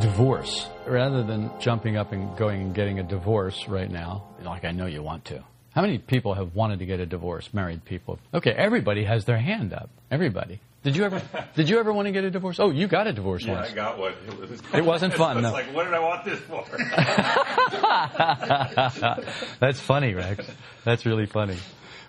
Divorce. Rather than jumping up and going and getting a divorce right now, like I know you want to. How many people have wanted to get a divorce? Married people. Okay, everybody has their hand up. Everybody. Did you ever? did you ever want to get a divorce? Oh, you got a divorce Yeah, once. I got one. It, was, It wasn't fun, It's no. like, what did I want this for? That's funny, Rex. That's really funny.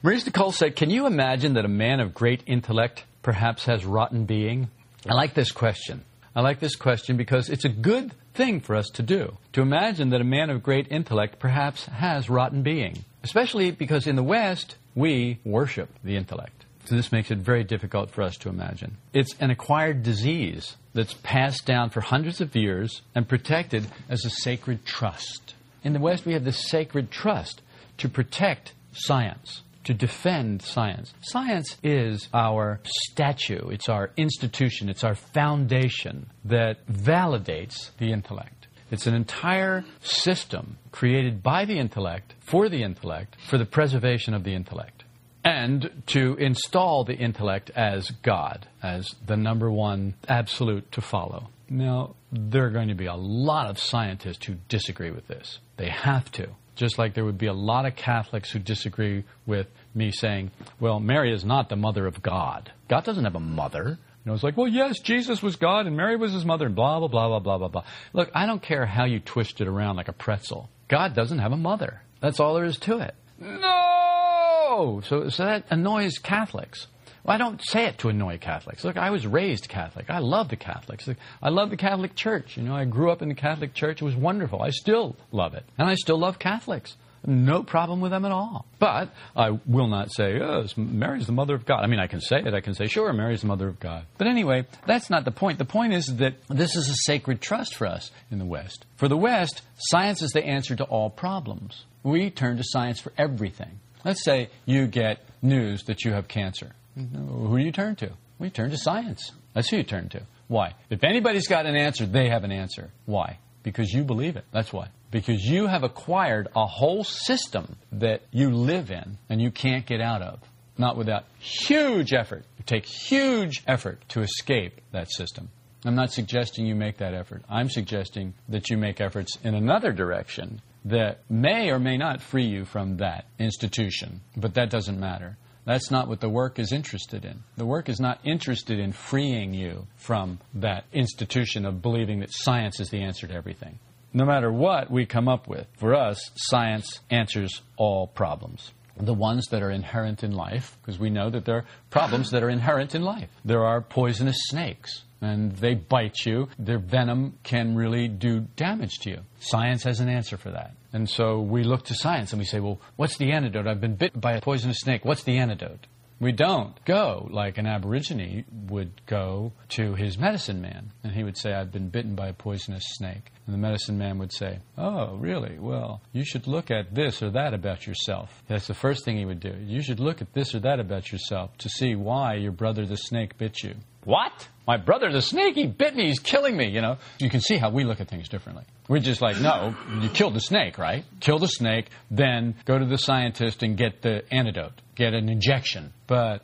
Maurice Nicoll said, Can you imagine that a man of great intellect perhaps has rotten being? I like this question. I like this question because it's a good thing for us to do. To imagine that a man of great intellect perhaps has rotten being. Especially because in the West, we worship the intellect. So this makes it very difficult for us to imagine. It's an acquired disease that's passed down for hundreds of years and protected as a sacred trust. In the West, we have this sacred trust to protect science, to defend science. Science is our statue, it's our institution, it's our foundation that validates the intellect. It's an entire system created by the intellect, for the intellect, for the preservation of the intellect and to install the intellect as God, as the number one absolute to follow. Now, there are going to be a lot of scientists who disagree with this. They have to. Just like there would be a lot of Catholics who disagree with me saying, well, Mary is not the mother of God. God doesn't have a mother. You know, it's like, well, yes, Jesus was God and Mary was his mother and blah, blah, blah, blah, blah, blah, blah. Look, I don't care how you twist it around like a pretzel. God doesn't have a mother. That's all there is to it. No! So, so that annoys Catholics. Well, I don't say it to annoy Catholics. Look, I was raised Catholic. I love the Catholics. I love the Catholic Church. You know, I grew up in the Catholic Church. It was wonderful. I still love it. And I still love Catholics. No problem with them at all. But I will not say, oh, Mary's the mother of God. I mean, I can say it. I can say, sure, Mary's the mother of God. But anyway, that's not the point. The point is that this is a sacred trust for us in the West. For the West, science is the answer to all problems. We turn to science for everything. Let's say you get news that you have cancer. Who do you turn to? We turn to science. That's who you turn to. Why? If anybody's got an answer, they have an answer. Why? Because you believe it. That's why. Because you have acquired a whole system that you live in and you can't get out of. Not without huge effort. It takes huge effort to escape that system. I'm not suggesting you make that effort. I'm suggesting that you make efforts in another direction that may or may not free you from that institution. But that doesn't matter. That's not what the work is interested in. The work is not interested in freeing you from that institution of believing that science is the answer to everything. No matter what we come up with, for us, science answers all problems. The ones that are inherent in life, because we know that there are problems that are inherent in life. There are poisonous snakes and they bite you, their venom can really do damage to you. Science has an answer for that. And so we look to science and we say, well, what's the antidote? I've been bitten by a poisonous snake. What's the antidote? We don't go like an Aborigine would go to his medicine man. And he would say, I've been bitten by a poisonous snake. And the medicine man would say, Oh, really? Well, you should look at this or that about yourself. That's the first thing he would do. You should look at this or that about yourself to see why your brother the snake bit you. What? My brother the snake, he bit me, he's killing me, you know. You can see how we look at things differently. We're just like, no, you killed the snake, right? Kill the snake, then go to the scientist and get the antidote, get an injection. But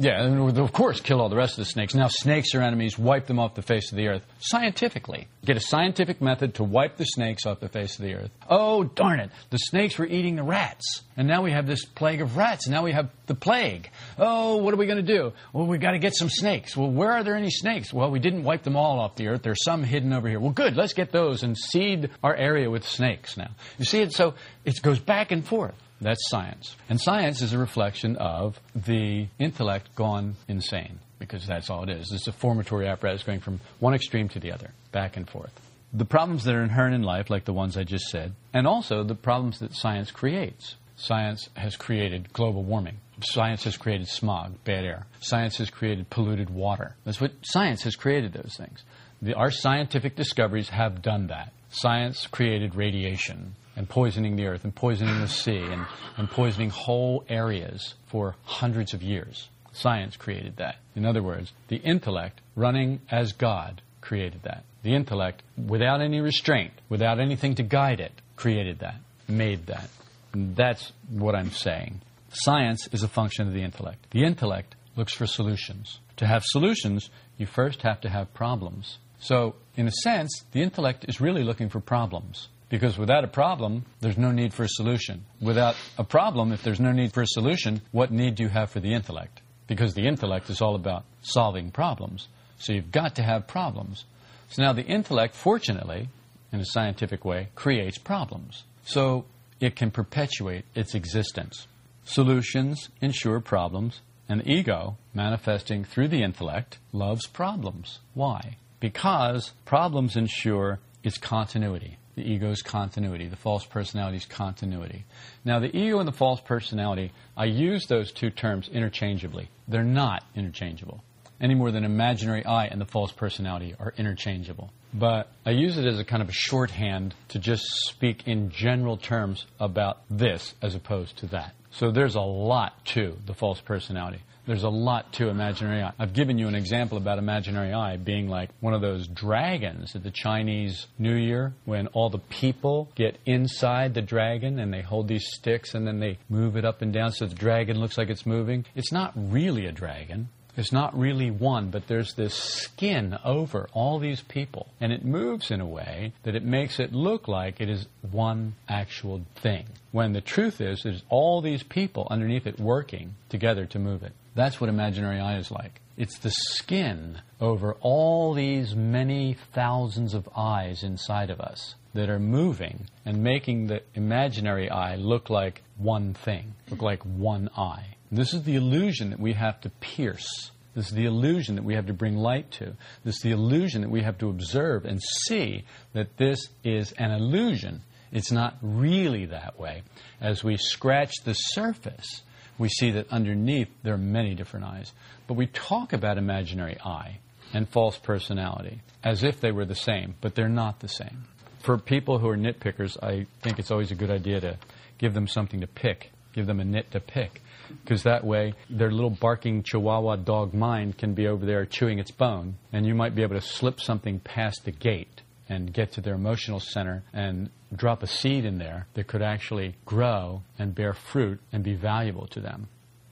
yeah, and of course, kill all the rest of the snakes. Now, snakes are enemies. Wipe them off the face of the earth. Scientifically. Get a scientific method to wipe the snakes off the face of the earth. Oh, darn it. The snakes were eating the rats. And now we have this plague of rats. Now we have the plague. Oh, what are we going to do? Well, we've got to get some snakes. Well, where are there any snakes? Well, we didn't wipe them all off the earth. There's some hidden over here. Well, good. Let's get those and seed our area with snakes now. You see it? So it goes back and forth. That's science. And science is a reflection of the intellect gone insane, because that's all it is. It's a formatory apparatus going from one extreme to the other, back and forth. The problems that are inherent in life, like the ones I just said, and also the problems that science creates. Science has created global warming. Science has created smog, bad air. Science has created polluted water. That's what science has created those things. The, our scientific discoveries have done that. Science created radiation and poisoning the earth and poisoning the sea and, and poisoning whole areas for hundreds of years. Science created that. In other words, the intellect running as God created that. The intellect, without any restraint, without anything to guide it, created that, made that. And that's what I'm saying. Science is a function of the intellect. The intellect looks for solutions. To have solutions, you first have to have problems. So, in a sense, the intellect is really looking for problems. Because without a problem, there's no need for a solution. Without a problem, if there's no need for a solution, what need do you have for the intellect? Because the intellect is all about solving problems. So you've got to have problems. So now the intellect, fortunately, in a scientific way, creates problems. So it can perpetuate its existence. Solutions ensure problems, and the ego, manifesting through the intellect, loves problems. Why? Because problems ensure its continuity. The ego's continuity, the false personality's continuity. Now, the ego and the false personality, I use those two terms interchangeably. They're not interchangeable any more than imaginary I and the false personality are interchangeable. But I use it as a kind of a shorthand to just speak in general terms about this as opposed to that. So there's a lot to the false personality. There's a lot to imaginary I. I've given you an example about imaginary I being like one of those dragons at the Chinese New Year when all the people get inside the dragon and they hold these sticks and then they move it up and down so the dragon looks like it's moving. It's not really a dragon. It's not really one, but there's this skin over all these people. And it moves in a way that it makes it look like it is one actual thing. When the truth is, there's all these people underneath it working together to move it. That's what imaginary I is like. It's the skin over all these many thousands of eyes inside of us that are moving and making the imaginary I look like one thing, look like one eye. This is the illusion that we have to pierce. This is the illusion that we have to bring light to. This is the illusion that we have to observe and see that this is an illusion. It's not really that way. As we scratch the surface, we see that underneath there are many different eyes. But we talk about imaginary I and false personality as if they were the same, but they're not the same. For people who are nitpickers, I think it's always a good idea to give them something to pick, give them a nit to pick because that way their little barking chihuahua dog mind can be over there chewing its bone, and you might be able to slip something past the gate and get to their emotional center and drop a seed in there that could actually grow and bear fruit and be valuable to them.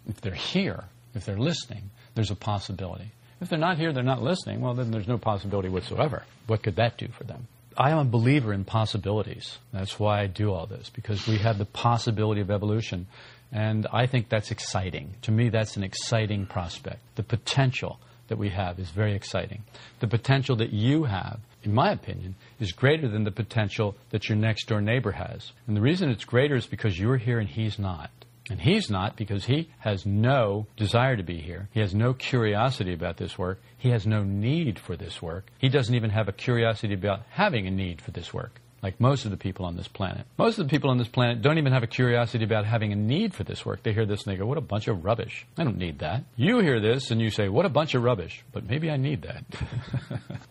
If they're here, if they're listening, there's a possibility. If they're not here, they're not listening, well, then there's no possibility whatsoever. What could that do for them? I am a believer in possibilities. That's why I do all this, because we have the possibility of evolution. And I think that's exciting. To me, that's an exciting prospect. The potential that we have is very exciting. The potential that you have, in my opinion, is greater than the potential that your next door neighbor has. And the reason it's greater is because you're here and he's not. And he's not because he has no desire to be here. He has no curiosity about this work. He has no need for this work. He doesn't even have a curiosity about having a need for this work like most of the people on this planet. Most of the people on this planet don't even have a curiosity about having a need for this work. They hear this and they go, What a bunch of rubbish. I don't need that. You hear this and you say, What a bunch of rubbish. But maybe I need that.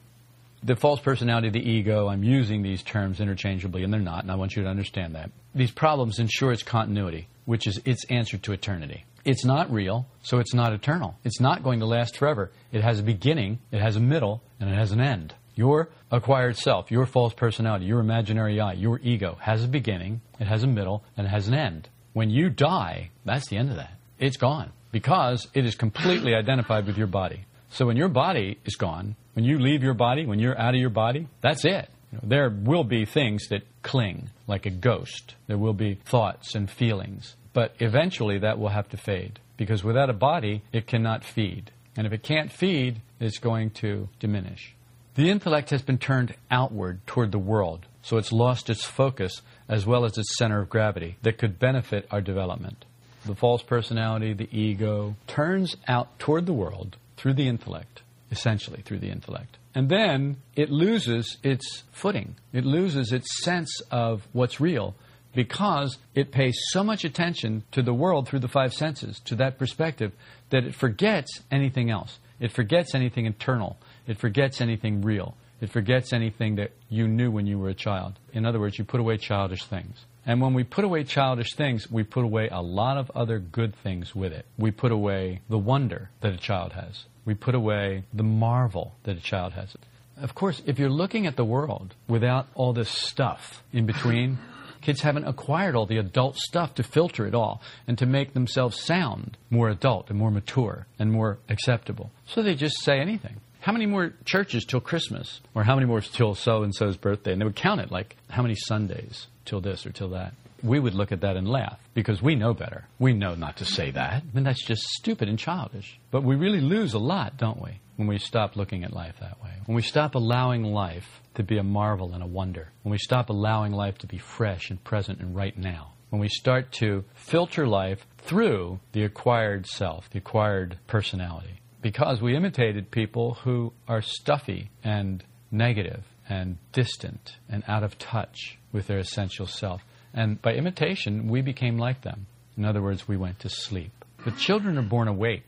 the false personality, the ego, I'm using these terms interchangeably, and they're not, and I want you to understand that. These problems ensure its continuity, which is its answer to eternity. It's not real, so it's not eternal. It's not going to last forever. It has a beginning, it has a middle, and it has an end. Your acquired self, your false personality, your imaginary I, your ego has a beginning, it has a middle, and it has an end. When you die, that's the end of that. It's gone because it is completely identified with your body. So when your body is gone, when you leave your body, when you're out of your body, that's it. You know, there will be things that cling, like a ghost. There will be thoughts and feelings. But eventually that will have to fade because without a body, it cannot feed. And if it can't feed, it's going to diminish. The intellect has been turned outward toward the world, so it's lost its focus as well as its center of gravity that could benefit our development. The false personality, the ego, turns out toward the world through the intellect, essentially through the intellect. And then it loses its footing. It loses its sense of what's real because it pays so much attention to the world through the five senses, to that perspective, that it forgets anything else. It forgets anything internal. It forgets anything real. It forgets anything that you knew when you were a child. In other words, you put away childish things. And when we put away childish things, we put away a lot of other good things with it. We put away the wonder that a child has. We put away the marvel that a child has. Of course, if you're looking at the world without all this stuff in between, kids haven't acquired all the adult stuff to filter it all and to make themselves sound more adult and more mature and more acceptable. So they just say anything. How many more churches till Christmas? Or how many more till so and so's birthday? And they would count it like how many Sundays till this or till that. We would look at that and laugh because we know better. We know not to say that. I mean, that's just stupid and childish. But we really lose a lot, don't we, when we stop looking at life that way? When we stop allowing life to be a marvel and a wonder. When we stop allowing life to be fresh and present and right now. When we start to filter life through the acquired self, the acquired personality. Because we imitated people who are stuffy and negative and distant and out of touch with their essential self. And by imitation, we became like them. In other words, we went to sleep. But children are born awake,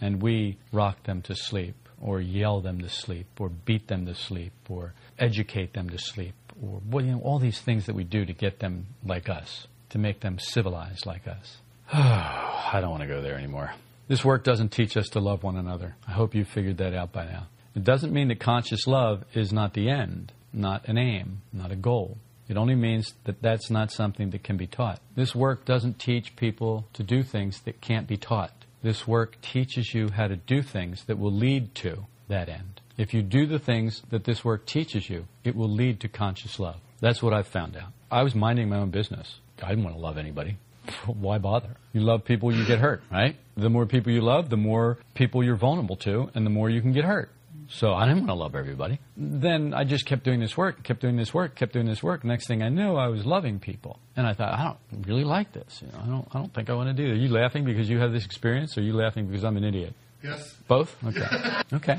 and we rock them to sleep, or yell them to sleep, or beat them to sleep, or educate them to sleep, or well, you know, all these things that we do to get them like us, to make them civilized like us. I don't want to go there anymore. This work doesn't teach us to love one another. I hope you've figured that out by now. It doesn't mean that conscious love is not the end, not an aim, not a goal. It only means that that's not something that can be taught. This work doesn't teach people to do things that can't be taught. This work teaches you how to do things that will lead to that end. If you do the things that this work teaches you, it will lead to conscious love. That's what I've found out. I was minding my own business. I didn't want to love anybody. Why bother? You love people, you get hurt, right? The more people you love, the more people you're vulnerable to, and the more you can get hurt. So I didn't want to love everybody. Then I just kept doing this work, kept doing this work, kept doing this work. Next thing I knew, I was loving people, and I thought, I don't really like this. You know, I don't, I don't think I want to do it. Are you laughing because you have this experience, or are you laughing because I'm an idiot? Yes. Both. Okay. okay.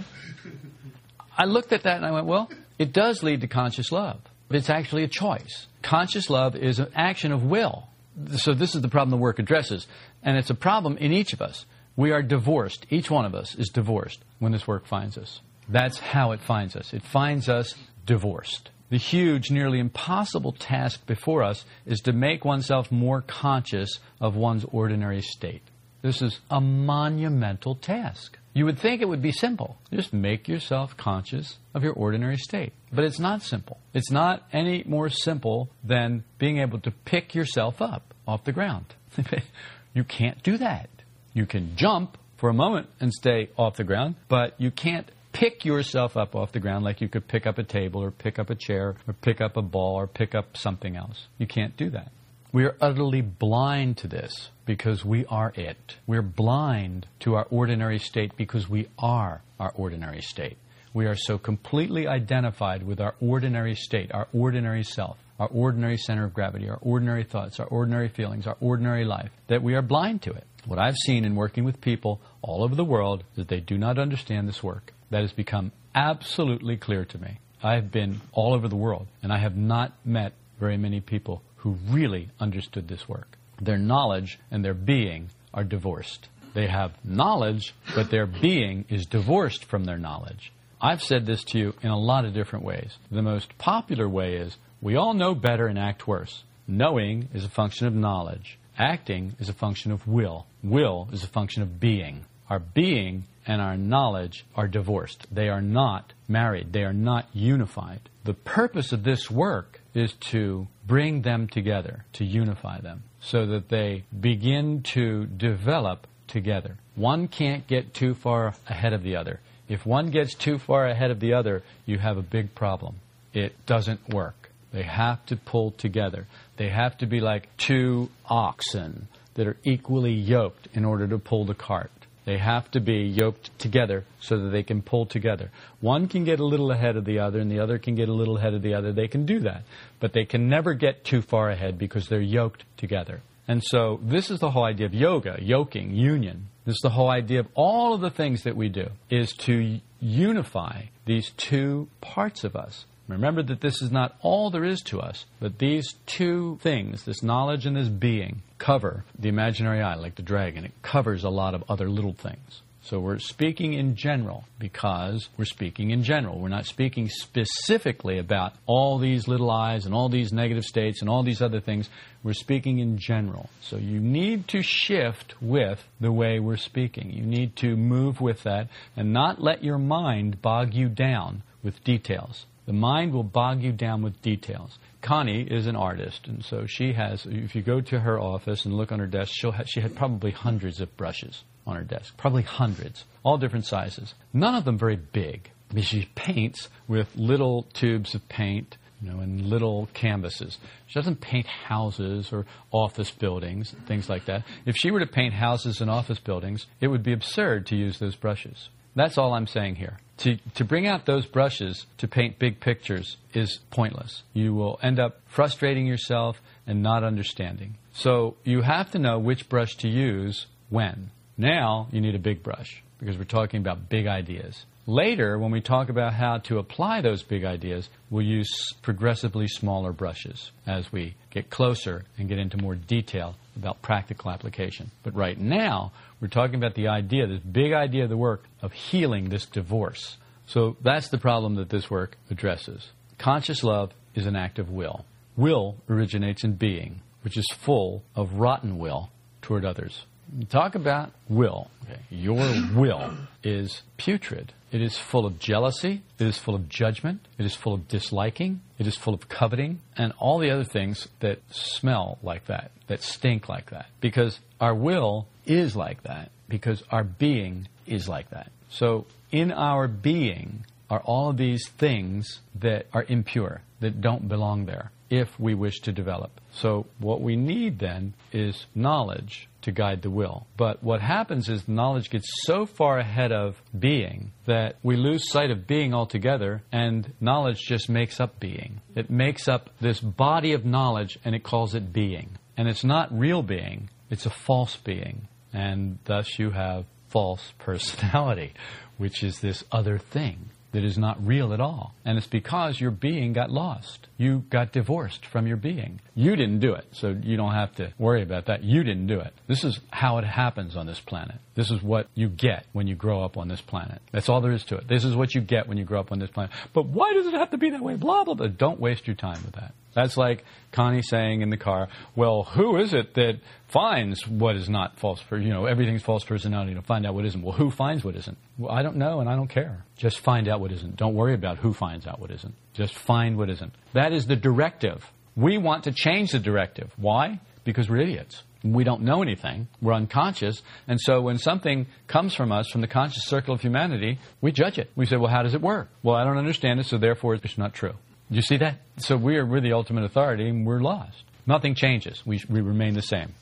I looked at that and I went, well, it does lead to conscious love. But it's actually a choice. Conscious love is an action of will. So this is the problem the work addresses, and it's a problem in each of us. We are divorced. Each one of us is divorced when this work finds us. That's how it finds us. It finds us divorced. The huge, nearly impossible task before us is to make oneself more conscious of one's ordinary state. This is a monumental task. You would think it would be simple. Just make yourself conscious of your ordinary state. But it's not simple. It's not any more simple than being able to pick yourself up off the ground. you can't do that. You can jump for a moment and stay off the ground, but you can't pick yourself up off the ground like you could pick up a table or pick up a chair or pick up a ball or pick up something else. You can't do that. We are utterly blind to this because we are it. We're blind to our ordinary state because we are our ordinary state. We are so completely identified with our ordinary state, our ordinary self, our ordinary center of gravity, our ordinary thoughts, our ordinary feelings, our ordinary life, that we are blind to it. What I've seen in working with people all over the world is that they do not understand this work. That has become absolutely clear to me. I have been all over the world, and I have not met very many people who really understood this work. Their knowledge and their being are divorced. They have knowledge, but their being is divorced from their knowledge. I've said this to you in a lot of different ways. The most popular way is we all know better and act worse. Knowing is a function of knowledge. Acting is a function of will. Will is a function of being. Our being and our knowledge are divorced. They are not married. They are not unified. The purpose of this work is to bring them together, to unify them, so that they begin to develop together. One can't get too far ahead of the other. If one gets too far ahead of the other, you have a big problem. It doesn't work. They have to pull together. They have to be like two oxen that are equally yoked in order to pull the cart. They have to be yoked together so that they can pull together. One can get a little ahead of the other, and the other can get a little ahead of the other. They can do that. But they can never get too far ahead because they're yoked together. And so, this is the whole idea of yoga, yoking, union. This is the whole idea of all of the things that we do, is to unify these two parts of us Remember that this is not all there is to us, but these two things, this knowledge and this being, cover the imaginary I, like the dragon. It covers a lot of other little things. So we're speaking in general because we're speaking in general. We're not speaking specifically about all these little eyes and all these negative states and all these other things. We're speaking in general. So you need to shift with the way we're speaking. You need to move with that and not let your mind bog you down with details. The mind will bog you down with details. Connie is an artist, and so she has. If you go to her office and look on her desk, she'll ha- she had probably hundreds of brushes on her desk, probably hundreds, all different sizes. None of them very big. I mean, she paints with little tubes of paint, you know, and little canvases. She doesn't paint houses or office buildings, things like that. If she were to paint houses and office buildings, it would be absurd to use those brushes. That's all I'm saying here. To, to bring out those brushes to paint big pictures is pointless. You will end up frustrating yourself and not understanding. So you have to know which brush to use when. Now you need a big brush because we're talking about big ideas. Later, when we talk about how to apply those big ideas, we'll use progressively smaller brushes as we get closer and get into more detail about practical application. But right now, we're talking about the idea, this big idea of the work of healing this divorce. So that's the problem that this work addresses. Conscious love is an act of will. Will originates in being, which is full of rotten will toward others. Talk about will. Okay. Your will is putrid. It is full of jealousy. It is full of judgment. It is full of disliking. It is full of coveting and all the other things that smell like that, that stink like that. Because our will is like that, because our being is like that. So in our being are all these things that are impure, that don't belong there if we wish to develop. So what we need then is knowledge to guide the will. But what happens is knowledge gets so far ahead of being that we lose sight of being altogether and knowledge just makes up being. It makes up this body of knowledge and it calls it being. And it's not real being, it's a false being. And thus you have false personality, which is this other thing that is not real at all. And it's because your being got lost. You got divorced from your being. You didn't do it, so you don't have to worry about that. You didn't do it. This is how it happens on this planet. This is what you get when you grow up on this planet. That's all there is to it. This is what you get when you grow up on this planet. But why does it have to be that way? Blah, blah, blah. Don't waste your time with that. That's like Connie saying in the car, well, who is it that finds what is not false, per, you know, everything's false personality to find out what isn't. Well, who finds what isn't? Well, I don't know and I don't care. Just find out what isn't. Don't worry about who finds out what isn't. Just find what isn't. That is the directive. We want to change the directive. Why? Because we're idiots. We don't know anything. We're unconscious. And so when something comes from us, from the conscious circle of humanity, we judge it. We say, well, how does it work? Well, I don't understand it, so therefore it's not true. You see that? So we're, we're the ultimate authority and we're lost. Nothing changes. We, we remain the same.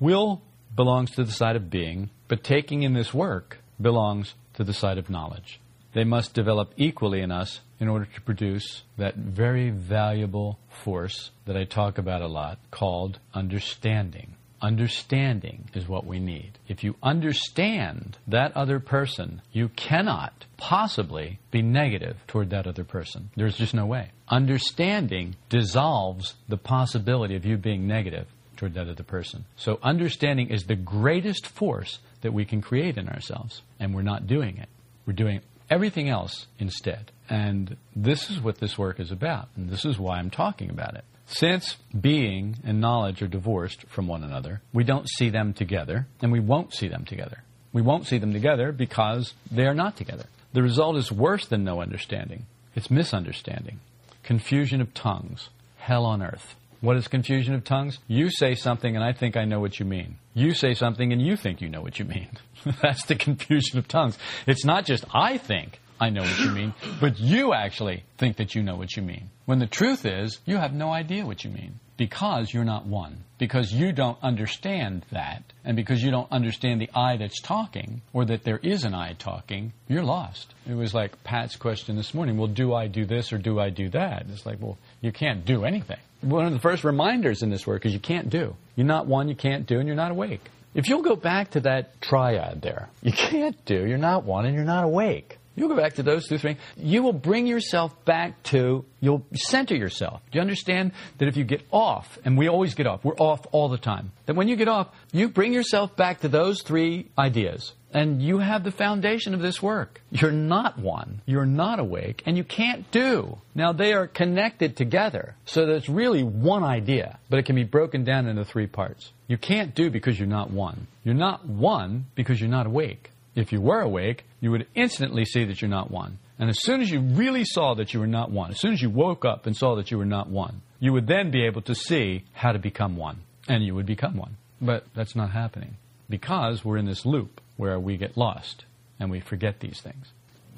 Will belongs to the side of being, but taking in this work belongs to the side of knowledge. They must develop equally in us in order to produce that very valuable force that I talk about a lot called understanding. Understanding is what we need. If you understand that other person, you cannot possibly be negative toward that other person. There's just no way. Understanding dissolves the possibility of you being negative toward that other person. So understanding is the greatest force that we can create in ourselves, and we're not doing it. We're doing everything else instead. And this is what this work is about, and this is why I'm talking about it. Since being and knowledge are divorced from one another, we don't see them together, and we won't see them together. We won't see them together because they are not together. The result is worse than no understanding. It's misunderstanding, confusion of tongues, hell on earth. What is confusion of tongues? You say something and I think I know what you mean. You say something and you think you know what you mean. That's the confusion of tongues. It's not just I think I know what you mean, but you actually think that you know what you mean. When the truth is, you have no idea what you mean because you're not one. Because you don't understand that, and because you don't understand the I that's talking, or that there is an I talking, you're lost. It was like Pat's question this morning well, do I do this or do I do that? It's like, well, you can't do anything. One of the first reminders in this work is you can't do. You're not one, you can't do, and you're not awake. If you'll go back to that triad there, you can't do, you're not one, and you're not awake. You'll go back to those two things. You will bring yourself back to, you'll center yourself. Do you understand that if you get off, and we always get off, we're off all the time, that when you get off, you bring yourself back to those three ideas. And you have the foundation of this work. You're not one. You're not awake, and you can't do. Now, they are connected together, so that it's really one idea, but it can be broken down into three parts. You can't do because you're not one. You're not one because you're not awake. If you were awake, you would instantly see that you're not one. And as soon as you really saw that you were not one, as soon as you woke up and saw that you were not one, you would then be able to see how to become one. And you would become one. But that's not happening because we're in this loop where we get lost and we forget these things.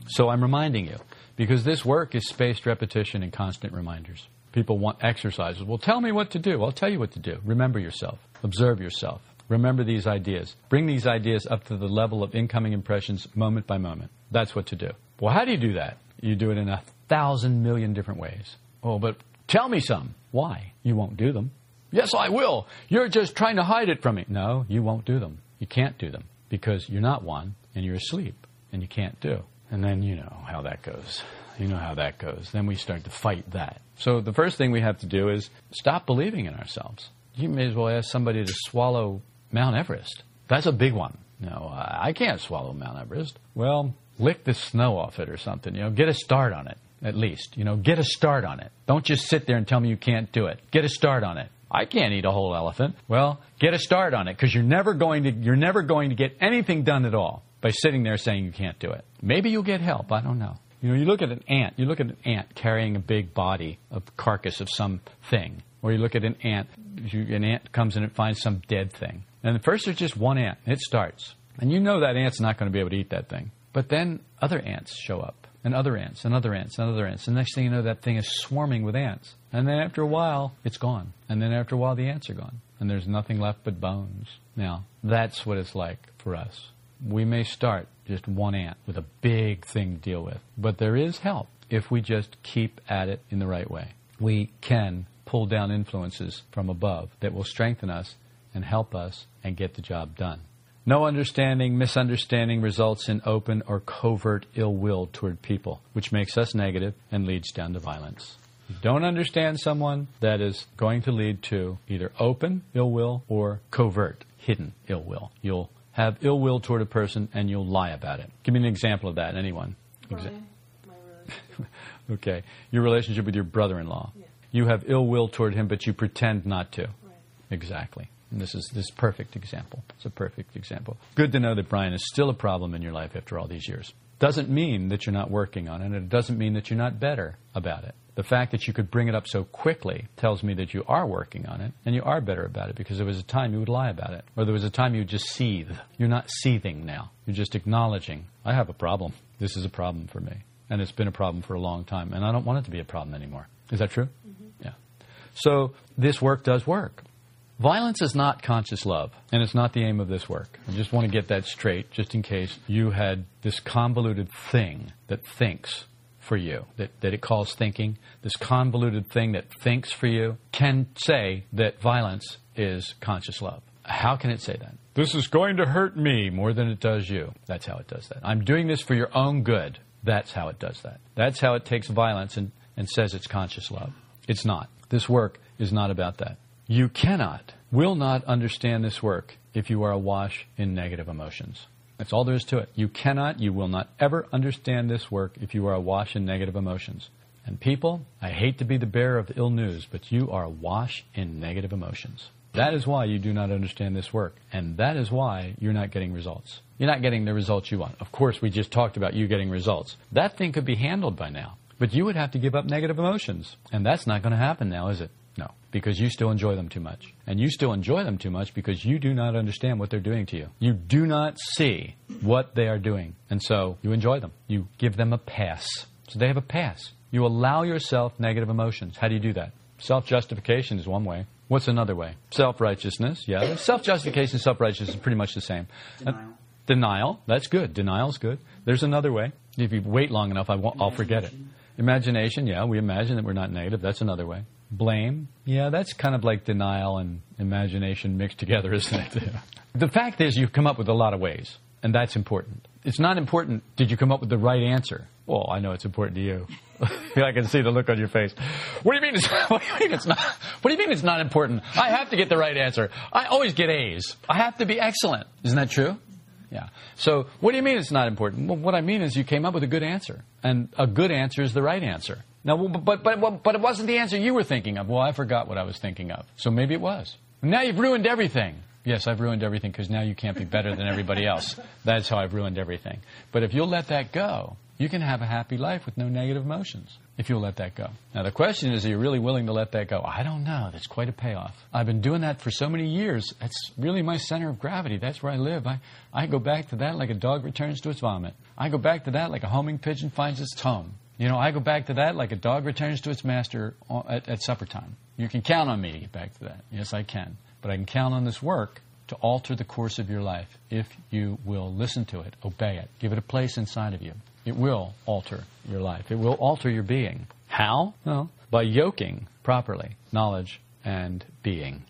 So I'm reminding you because this work is spaced repetition and constant reminders. People want exercises. Well, tell me what to do. I'll tell you what to do. Remember yourself, observe yourself, remember these ideas, bring these ideas up to the level of incoming impressions moment by moment. That's what to do. Well, how do you do that? You do it in a thousand million different ways. Oh, but tell me some. Why? You won't do them. Yes, I will. You're just trying to hide it from me. No, you won't do them. You can't do them because you're not one and you're asleep and you can't do. And then you know how that goes. You know how that goes. Then we start to fight that. So the first thing we have to do is stop believing in ourselves. You may as well ask somebody to swallow Mount Everest. That's a big one. No, I can't swallow Mount Everest. Well, lick the snow off it or something. You know, get a start on it at least. You know, get a start on it. Don't just sit there and tell me you can't do it. Get a start on it. I can't eat a whole elephant. Well, get a start on it because you're never going to you're never going to get anything done at all by sitting there saying you can't do it. Maybe you'll get help. I don't know. You know, you look at an ant. You look at an ant carrying a big body, a carcass of some thing, or you look at an ant. You, an ant comes and finds some dead thing. And at first, there's just one ant. It starts, and you know that ant's not going to be able to eat that thing. But then other ants show up, and other ants, and other ants, and other ants. And next thing you know, that thing is swarming with ants. And then after a while, it's gone. And then after a while, the ants are gone. And there's nothing left but bones. Now, that's what it's like for us. We may start just one ant with a big thing to deal with, but there is help if we just keep at it in the right way. We can pull down influences from above that will strengthen us and help us and get the job done. No understanding, misunderstanding results in open or covert ill will toward people, which makes us negative and leads down to violence. You don't understand someone, that is going to lead to either open ill will or covert, hidden ill will. You'll have ill will toward a person and you'll lie about it. Give me an example of that, anyone? Brian. Okay. Your relationship with your brother in law. Yeah. You have ill will toward him, but you pretend not to. Right. Exactly. And this is this perfect example. It's a perfect example. Good to know that Brian is still a problem in your life after all these years. Doesn't mean that you're not working on it. and It doesn't mean that you're not better about it. The fact that you could bring it up so quickly tells me that you are working on it and you are better about it because there was a time you would lie about it or there was a time you would just seethe. You're not seething now. You're just acknowledging, I have a problem. This is a problem for me. And it's been a problem for a long time and I don't want it to be a problem anymore. Is that true? Mm-hmm. Yeah. So this work does work. Violence is not conscious love, and it's not the aim of this work. I just want to get that straight, just in case you had this convoluted thing that thinks for you, that, that it calls thinking, this convoluted thing that thinks for you, can say that violence is conscious love. How can it say that? This is going to hurt me more than it does you. That's how it does that. I'm doing this for your own good. That's how it does that. That's how it takes violence and, and says it's conscious love. It's not. This work is not about that. You cannot, will not understand this work if you are awash in negative emotions. That's all there is to it. You cannot, you will not ever understand this work if you are awash in negative emotions. And people, I hate to be the bearer of ill news, but you are awash in negative emotions. That is why you do not understand this work. And that is why you're not getting results. You're not getting the results you want. Of course, we just talked about you getting results. That thing could be handled by now. But you would have to give up negative emotions. And that's not going to happen now, is it? Because you still enjoy them too much. And you still enjoy them too much because you do not understand what they're doing to you. You do not see what they are doing. And so you enjoy them. You give them a pass. So they have a pass. You allow yourself negative emotions. How do you do that? Self justification is one way. What's another way? Self righteousness, yeah. Self justification and self righteousness is pretty much the same. Uh, Denial. denial, that's good. Denial's good. There's another way. If you wait long enough, I won't, I'll forget it. Imagination, yeah, we imagine that we're not negative. That's another way. Blame, yeah, that's kind of like denial and imagination mixed together, isn't it? the fact is, you've come up with a lot of ways, and that's important. it's not important. Did you come up with the right answer? Well, I know it's important to you. I can see the look on your face. What do you mean? It's, what do you mean it's not? What do you mean it's not important? I have to get the right answer. I always get A's. I have to be excellent. Isn't that true? Yeah. So, what do you mean it's not important? Well, what I mean is you came up with a good answer, and a good answer is the right answer. Now, but but but it wasn't the answer you were thinking of. Well, I forgot what I was thinking of. So maybe it was. Now you've ruined everything. Yes, I've ruined everything because now you can't be better than everybody else. That's how I've ruined everything. But if you'll let that go, you can have a happy life with no negative emotions if you'll let that go. Now, the question is, are you really willing to let that go? I don't know. That's quite a payoff. I've been doing that for so many years. That's really my center of gravity. That's where I live. I, I go back to that like a dog returns to its vomit. I go back to that like a homing pigeon finds its home. You know, I go back to that like a dog returns to its master at, at supper time. You can count on me to get back to that. Yes, I can. But I can count on this work to alter the course of your life if you will listen to it, obey it, give it a place inside of you. It will alter your life. It will alter your being. How? Well, by yoking properly knowledge and being.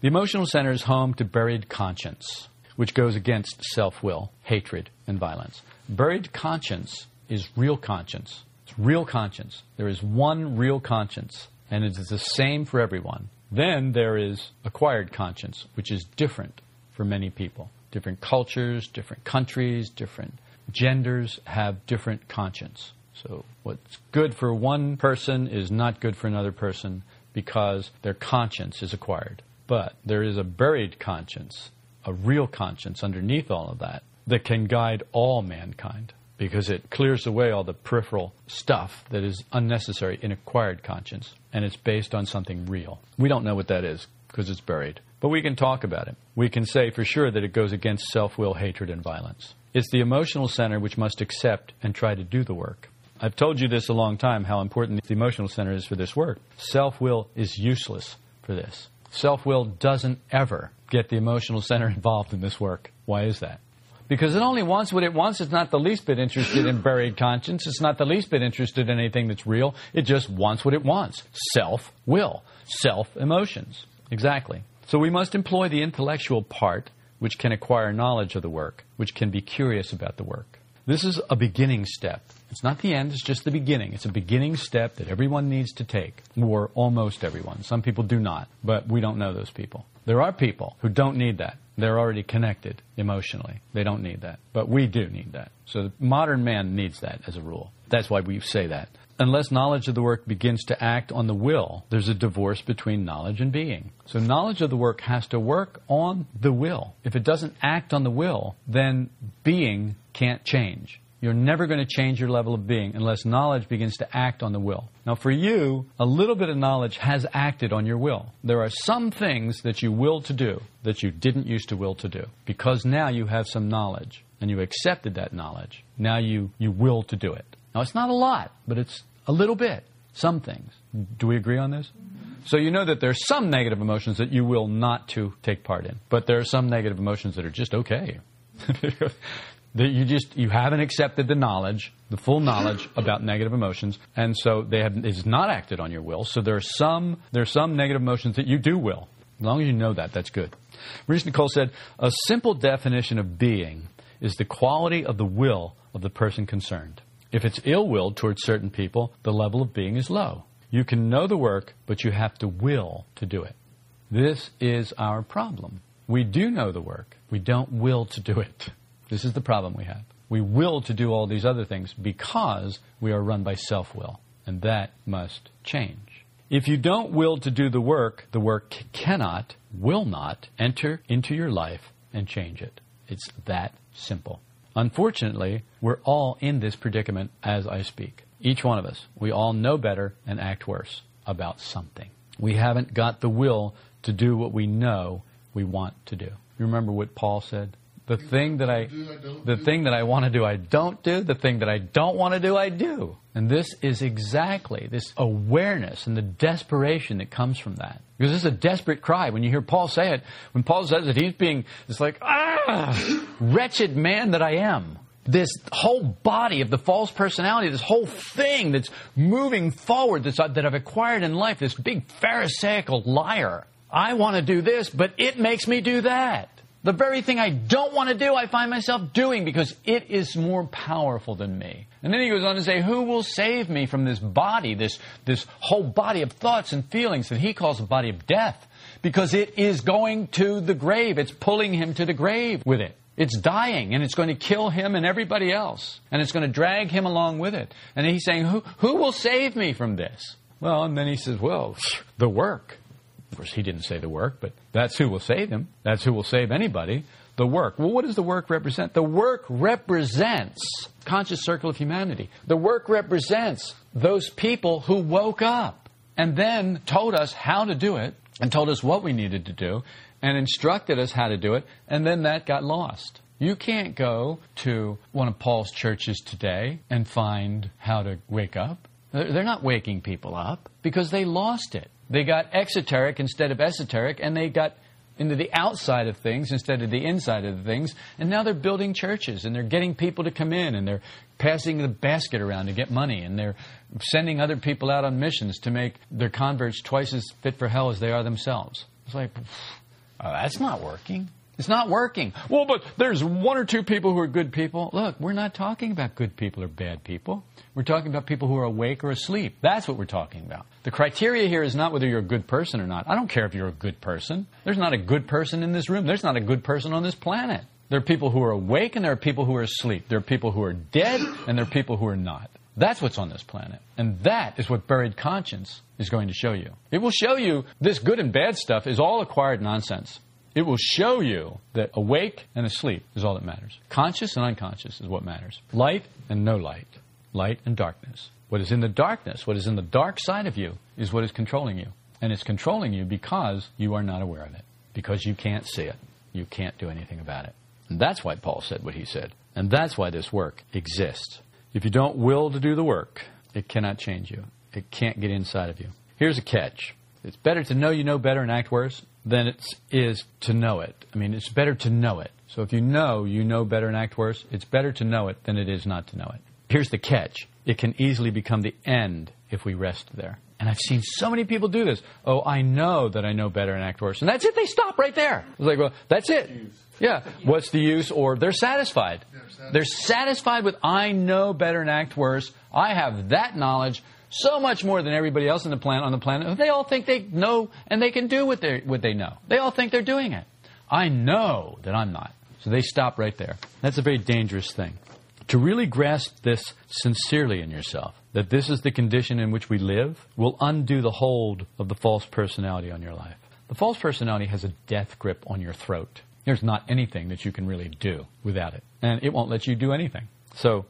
The emotional center is home to buried conscience, which goes against self will, hatred, and violence. Buried conscience is real conscience. It's real conscience. There is one real conscience, and it is the same for everyone. Then there is acquired conscience, which is different for many people. Different cultures, different countries, different genders have different conscience. So what's good for one person is not good for another person because their conscience is acquired. But there is a buried conscience, a real conscience underneath all of that that can guide all mankind because it clears away all the peripheral stuff that is unnecessary in acquired conscience and it's based on something real. We don't know what that is because it's buried, but we can talk about it. We can say for sure that it goes against self will, hatred, and violence. It's the emotional center which must accept and try to do the work. I've told you this a long time how important the emotional center is for this work. Self will is useless for this. Self will doesn't ever get the emotional center involved in this work. Why is that? Because it only wants what it wants. It's not the least bit interested in buried conscience. It's not the least bit interested in anything that's real. It just wants what it wants. Self will. Self emotions. Exactly. So we must employ the intellectual part which can acquire knowledge of the work, which can be curious about the work. This is a beginning step. It's not the end, it's just the beginning. It's a beginning step that everyone needs to take, or almost everyone. Some people do not, but we don't know those people. There are people who don't need that. They're already connected emotionally. They don't need that. But we do need that. So the modern man needs that as a rule. That's why we say that unless knowledge of the work begins to act on the will, there's a divorce between knowledge and being. So knowledge of the work has to work on the will. If it doesn't act on the will, then being can't change. You're never going to change your level of being unless knowledge begins to act on the will. Now, for you, a little bit of knowledge has acted on your will. There are some things that you will to do that you didn't used to will to do because now you have some knowledge and you accepted that knowledge. Now you, you will to do it. Now, it's not a lot, but it's a little bit. Some things. Do we agree on this? So you know that there's some negative emotions that you will not to take part in, but there are some negative emotions that are just okay. that you just you haven't accepted the knowledge, the full knowledge about negative emotions, and so they have it's not acted on your will. So there are some there are some negative emotions that you do will. As long as you know that, that's good. Maurice Nicoll said, a simple definition of being is the quality of the will of the person concerned. If it's ill willed towards certain people, the level of being is low. You can know the work, but you have to will to do it. This is our problem. We do know the work, we don't will to do it. This is the problem we have. We will to do all these other things because we are run by self will, and that must change. If you don't will to do the work, the work cannot, will not enter into your life and change it. It's that simple. Unfortunately, we're all in this predicament as I speak. Each one of us. We all know better and act worse about something. We haven't got the will to do what we know we want to do. You remember what Paul said? The thing that I, the thing that I want to do, I don't do. The thing that I don't want to do, I do. And this is exactly this awareness and the desperation that comes from that. Because this is a desperate cry. When you hear Paul say it, when Paul says it, he's being, it's like, ah, wretched man that I am. This whole body of the false personality, this whole thing that's moving forward that's, that I've acquired in life, this big Pharisaical liar. I want to do this, but it makes me do that. The very thing I don't want to do, I find myself doing because it is more powerful than me. And then he goes on to say, Who will save me from this body, this, this whole body of thoughts and feelings that he calls a body of death? Because it is going to the grave. It's pulling him to the grave with it. It's dying and it's going to kill him and everybody else. And it's going to drag him along with it. And he's saying, Who, who will save me from this? Well, and then he says, Well, the work. Of course, he didn't say the work, but that's who will save him. That's who will save anybody. The work. Well, what does the work represent? The work represents conscious circle of humanity. The work represents those people who woke up and then told us how to do it and told us what we needed to do and instructed us how to do it, and then that got lost. You can't go to one of Paul's churches today and find how to wake up. They're not waking people up because they lost it. They got exoteric instead of esoteric, and they got into the outside of things instead of the inside of things. And now they're building churches, and they're getting people to come in, and they're passing the basket around to get money, and they're sending other people out on missions to make their converts twice as fit for hell as they are themselves. It's like, oh, that's not working. It's not working. Well, but there's one or two people who are good people. Look, we're not talking about good people or bad people. We're talking about people who are awake or asleep. That's what we're talking about. The criteria here is not whether you're a good person or not. I don't care if you're a good person. There's not a good person in this room. There's not a good person on this planet. There are people who are awake and there are people who are asleep. There are people who are dead and there are people who are not. That's what's on this planet. And that is what buried conscience is going to show you. It will show you this good and bad stuff is all acquired nonsense. It will show you that awake and asleep is all that matters. Conscious and unconscious is what matters. Light and no light. Light and darkness. What is in the darkness, what is in the dark side of you, is what is controlling you. And it's controlling you because you are not aware of it. Because you can't see it. You can't do anything about it. And that's why Paul said what he said. And that's why this work exists. If you don't will to do the work, it cannot change you. It can't get inside of you. Here's a catch. It's better to know you know better and act worse than it is to know it. I mean, it's better to know it. So if you know you know better and act worse, it's better to know it than it is not to know it. Here's the catch it can easily become the end if we rest there. And I've seen so many people do this. Oh, I know that I know better and act worse. And that's it. They stop right there. It's like, well, that's it. Yeah. What's the use? Or they're satisfied. They're satisfied with, I know better and act worse. I have that knowledge so much more than everybody else on the planet. On the planet, they all think they know and they can do what they what they know. They all think they're doing it. I know that I'm not. So they stop right there. That's a very dangerous thing. To really grasp this sincerely in yourself, that this is the condition in which we live, will undo the hold of the false personality on your life. The false personality has a death grip on your throat. There's not anything that you can really do without it. And it won't let you do anything. So,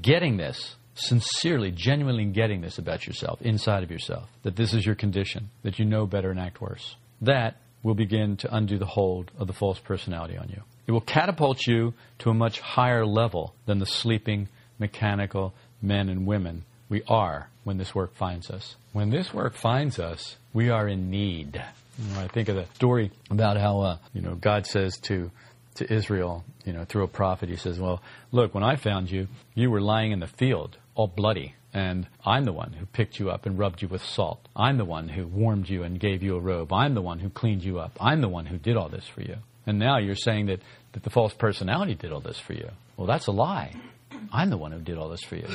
getting this sincerely, genuinely getting this about yourself, inside of yourself, that this is your condition, that you know better and act worse, that will begin to undo the hold of the false personality on you. It will catapult you to a much higher level than the sleeping, mechanical men and women we are when this work finds us. When this work finds us, we are in need. You know, I think of the story about how uh, you know God says to to Israel, you know, through a prophet, he says, "Well, look, when I found you, you were lying in the field, all bloody, and I'm the one who picked you up and rubbed you with salt. I'm the one who warmed you and gave you a robe. I'm the one who cleaned you up. I'm the one who did all this for you. And now you're saying that, that the false personality did all this for you. Well, that's a lie. I'm the one who did all this for you.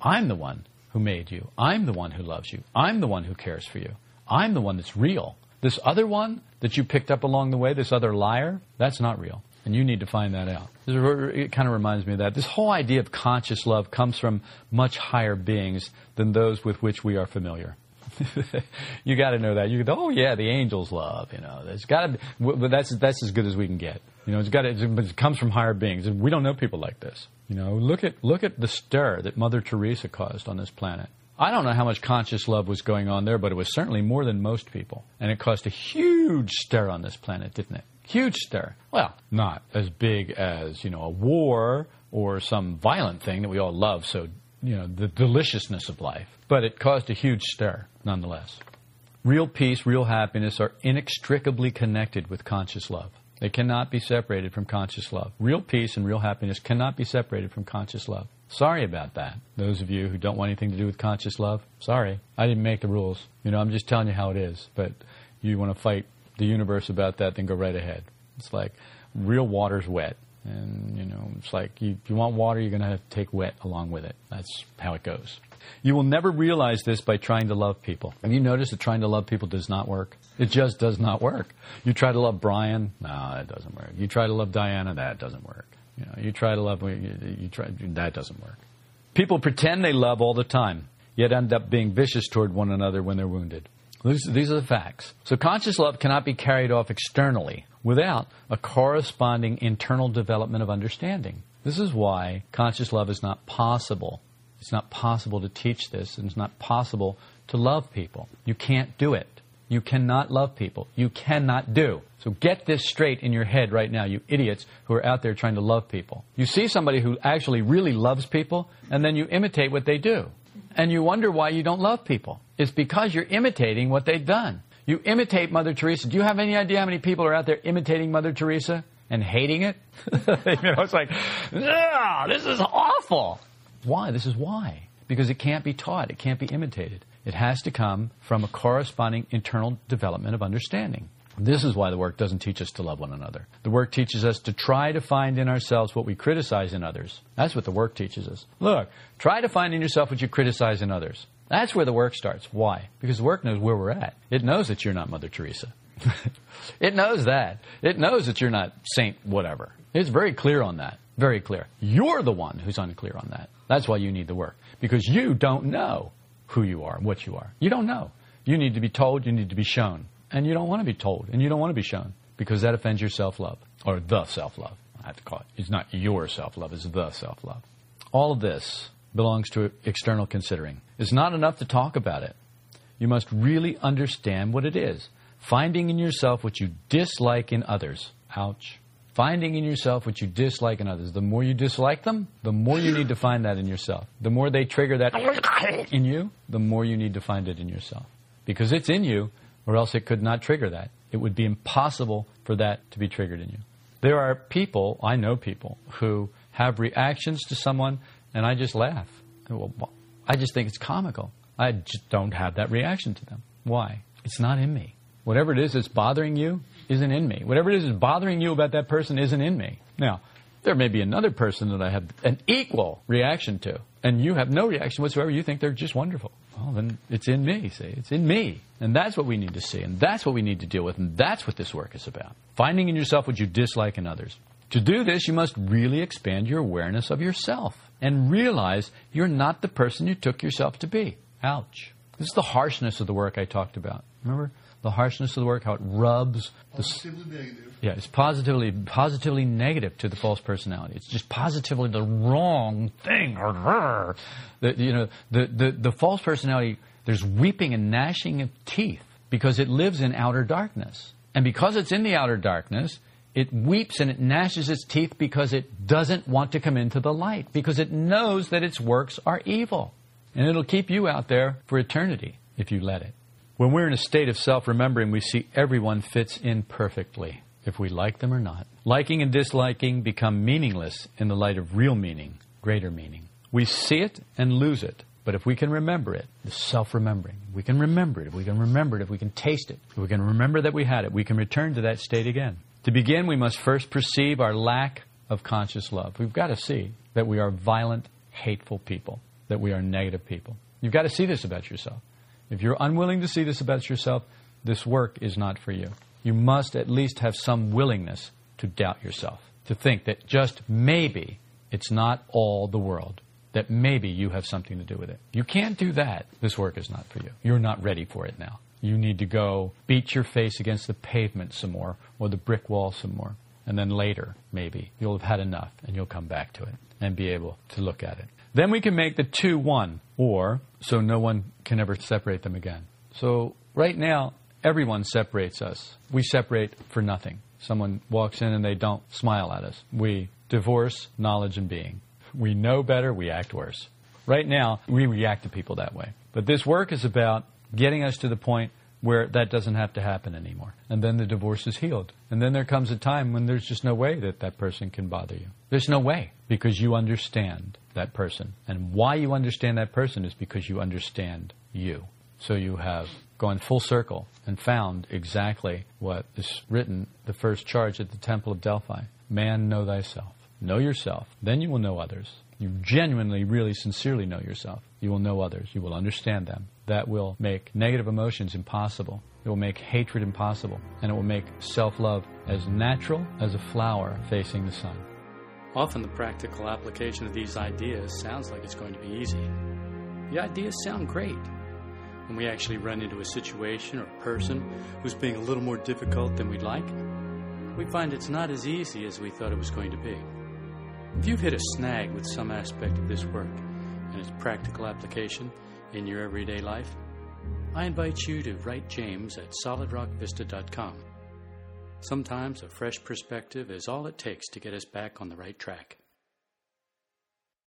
I'm the one who made you. I'm the one who loves you. I'm the one who cares for you. I'm the one that's real. This other one that you picked up along the way, this other liar, that's not real. And you need to find that out. It kind of reminds me of that. This whole idea of conscious love comes from much higher beings than those with which we are familiar. you got to know that. You go, oh yeah, the angels love. You know, it's got to. But that's that's as good as we can get. You know, it's got to. It comes from higher beings. We don't know people like this. You know, look at look at the stir that Mother Teresa caused on this planet. I don't know how much conscious love was going on there, but it was certainly more than most people, and it caused a huge stir on this planet, didn't it? Huge stir. Well, not as big as, you know, a war or some violent thing that we all love, so, you know, the deliciousness of life. But it caused a huge stir, nonetheless. Real peace, real happiness are inextricably connected with conscious love. They cannot be separated from conscious love. Real peace and real happiness cannot be separated from conscious love. Sorry about that. Those of you who don't want anything to do with conscious love, sorry. I didn't make the rules. You know, I'm just telling you how it is. But you want to fight the universe about that, then go right ahead. It's like, real water's wet. And, you know, it's like you, you want water, you're going to have to take wet along with it. That's how it goes. You will never realize this by trying to love people. Have you noticed that trying to love people does not work? It just does not work. You try to love Brian, no, that doesn't work. You try to love Diana, that doesn't work. You know, you try to love, you, you try, that doesn't work. People pretend they love all the time, yet end up being vicious toward one another when they're wounded. These, these are the facts. So conscious love cannot be carried off externally without a corresponding internal development of understanding. This is why conscious love is not possible. It's not possible to teach this, and it's not possible to love people. You can't do it. You cannot love people. You cannot do. So get this straight in your head right now, you idiots who are out there trying to love people. You see somebody who actually really loves people, and then you imitate what they do. And you wonder why you don't love people. It's because you're imitating what they've done. You imitate Mother Teresa. Do you have any idea how many people are out there imitating Mother Teresa and hating it? you know, it's like, this is awful. Why? This is why. Because it can't be taught. It can't be imitated. It has to come from a corresponding internal development of understanding. This is why the work doesn't teach us to love one another. The work teaches us to try to find in ourselves what we criticize in others. That's what the work teaches us. Look, try to find in yourself what you criticize in others. That's where the work starts. Why? Because the work knows where we're at. It knows that you're not Mother Teresa. it knows that. It knows that you're not Saint whatever. It's very clear on that. Very clear. You're the one who's unclear on that. That's why you need the work. Because you don't know who you are, what you are. You don't know. You need to be told, you need to be shown. And you don't want to be told, and you don't want to be shown, because that offends your self love, or the self love. I have to call it. It's not your self love, it's the self love. All of this belongs to external considering. It's not enough to talk about it. You must really understand what it is. Finding in yourself what you dislike in others. Ouch. Finding in yourself what you dislike in others. The more you dislike them, the more you need to find that in yourself. The more they trigger that in you, the more you need to find it in yourself. Because it's in you, or else it could not trigger that. It would be impossible for that to be triggered in you. There are people, I know people, who have reactions to someone, and I just laugh. I just think it's comical. I just don't have that reaction to them. Why? It's not in me. Whatever it is that's bothering you isn't in me. Whatever it is that's bothering you about that person isn't in me. Now, there may be another person that I have an equal reaction to, and you have no reaction whatsoever. You think they're just wonderful. Well, then it's in me, see? It's in me. And that's what we need to see, and that's what we need to deal with, and that's what this work is about. Finding in yourself what you dislike in others. To do this, you must really expand your awareness of yourself and realize you're not the person you took yourself to be. Ouch. This is the harshness of the work I talked about. Remember? The harshness of the work, how it rubs. Positively negative. Yeah, it's positively positively negative to the false personality. It's just positively the wrong thing. The, you know, the, the, the false personality, there's weeping and gnashing of teeth because it lives in outer darkness. And because it's in the outer darkness, it weeps and it gnashes its teeth because it doesn't want to come into the light, because it knows that its works are evil. And it'll keep you out there for eternity if you let it. When we're in a state of self remembering, we see everyone fits in perfectly, if we like them or not. Liking and disliking become meaningless in the light of real meaning, greater meaning. We see it and lose it. But if we can remember it, the self remembering, we can remember it. If we can remember it, if we can taste it, if we can remember that we had it, we can return to that state again. To begin, we must first perceive our lack of conscious love. We've got to see that we are violent, hateful people, that we are negative people. You've got to see this about yourself. If you're unwilling to see this about yourself, this work is not for you. You must at least have some willingness to doubt yourself, to think that just maybe it's not all the world, that maybe you have something to do with it. You can't do that. This work is not for you. You're not ready for it now. You need to go beat your face against the pavement some more or the brick wall some more. And then later, maybe, you'll have had enough and you'll come back to it and be able to look at it. Then we can make the two one, or so no one can ever separate them again. So right now, everyone separates us. We separate for nothing. Someone walks in and they don't smile at us. We divorce knowledge and being. We know better, we act worse. Right now, we react to people that way. But this work is about getting us to the point where that doesn't have to happen anymore. And then the divorce is healed. And then there comes a time when there's just no way that that person can bother you. There's no way because you understand that person. And why you understand that person is because you understand you. So you have gone full circle and found exactly what is written the first charge at the Temple of Delphi. Man, know thyself. Know yourself. Then you will know others. You genuinely, really, sincerely know yourself. You will know others. You will understand them. That will make negative emotions impossible. It will make hatred impossible. And it will make self love as natural as a flower facing the sun. Often the practical application of these ideas sounds like it's going to be easy. The ideas sound great. When we actually run into a situation or a person who's being a little more difficult than we'd like, we find it's not as easy as we thought it was going to be. If you've hit a snag with some aspect of this work and its practical application in your everyday life, I invite you to write James at solidrockvista.com. Sometimes a fresh perspective is all it takes to get us back on the right track.